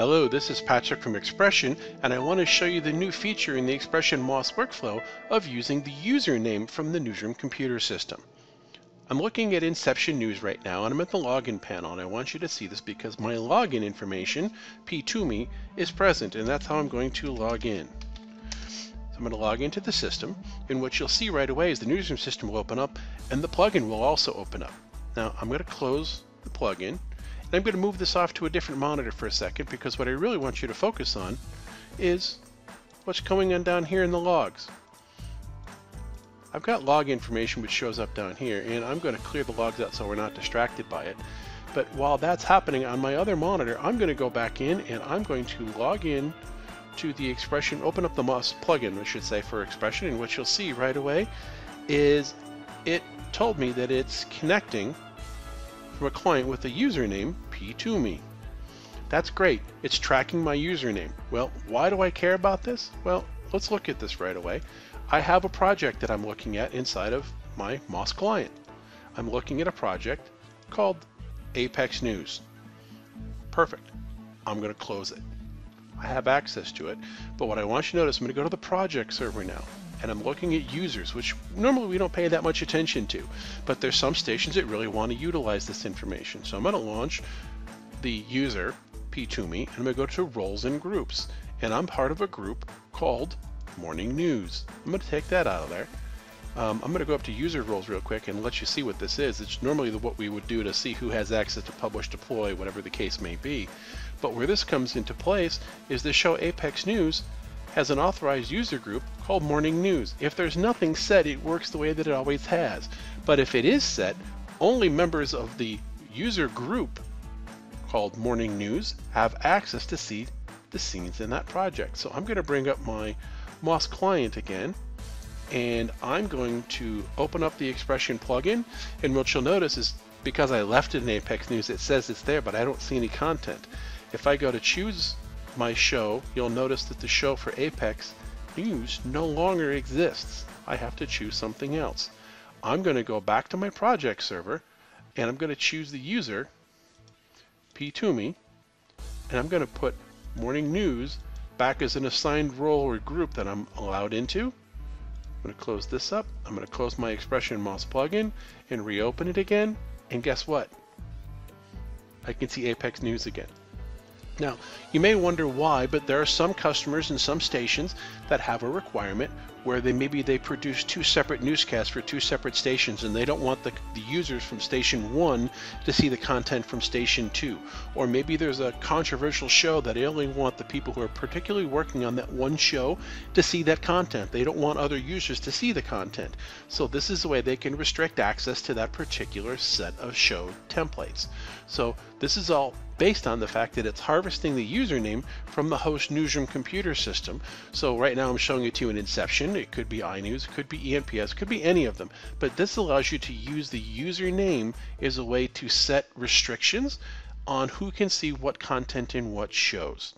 Hello, this is Patrick from XPression, and I want to show you the new feature in the XPression MOS workflow of using the username from the Newsroom computer system. I'm looking at Inception News right now, and I'm at the login panel, and I want you to see this because my login information, P2Me, is present, and that's how I'm going to log in. I'm going to log into the system, and what you'll see right away is the Newsroom system will open up, and the plugin will also open up. Now, I'm going to close the plugin, and I'm going to move this off to a different monitor for a second because what I really want you to focus on is what's going on down here in the logs. I've got log information which shows up down here and I'm going to clear the logs out so we're not distracted by it. But while that's happening on my other monitor, I'm going to go back in and I'm going to log in to the XPression, open up the MOS plugin, I should say, for XPression, and what you'll see right away is it told me that it's connecting from a client with a username P2Me. That's great. It's tracking my username. Well, why do I care about this? Well, let's look at this right away. I have a project that I'm looking at inside of my MOS client. I'm looking at a project called Apex News. Perfect. I'm going to close it. I have access to it, but what I want you to notice, I'm going to go to the project server now and I'm looking at users, which normally we don't pay that much attention to, but there's some stations that really want to utilize this information. So I'm going to launch the user P2Me, and I'm going to go to roles and groups, and I'm part of a group called Morning News. I'm going to take that out of there. Um, I'm going to go up to user roles real quick and let you see what this is. It's normally what we would do to see who has access to publish, deploy, whatever the case may be. But where this comes into place is the show Apex News has an authorized user group called Morning News. If there's nothing set, it works the way that it always has. But if it is set, only members of the user group called Morning News have access to see the scenes in that project. So I'm going to bring up my MOS client again and I'm going to open up the XPression plugin and what you'll notice is because I left it in Apex News it says it's there but I don't see any content. If I go to choose my show, you'll notice that the show for Apex News no longer exists. I have to choose something else. I'm going to go back to my project server and I'm going to choose the user, P2Me, and I'm going to put Morning News back as an assigned role or group that I'm allowed into. I'm going to close this up. I'm going to close my XPression MOS plugin and reopen it again. And guess what? I can see Apex News again. Now, you may wonder why, but there are some customers and some stations that have a requirement where they maybe they produce two separate newscasts for two separate stations and they don't want the, the users from station one to see the content from station two. Or maybe there's a controversial show that they only want the people who are particularly working on that one show to see that content. They don't want other users to see the content. So this is the way they can restrict access to that particular set of show templates. So this is all based on the fact that it's harvesting the username from the host newsroom computer system. So right now I'm showing it to you in Inception. It could be iNews, it could be ENPS, it could be any of them. But this allows you to use the username as a way to set restrictions on who can see what content in what shows.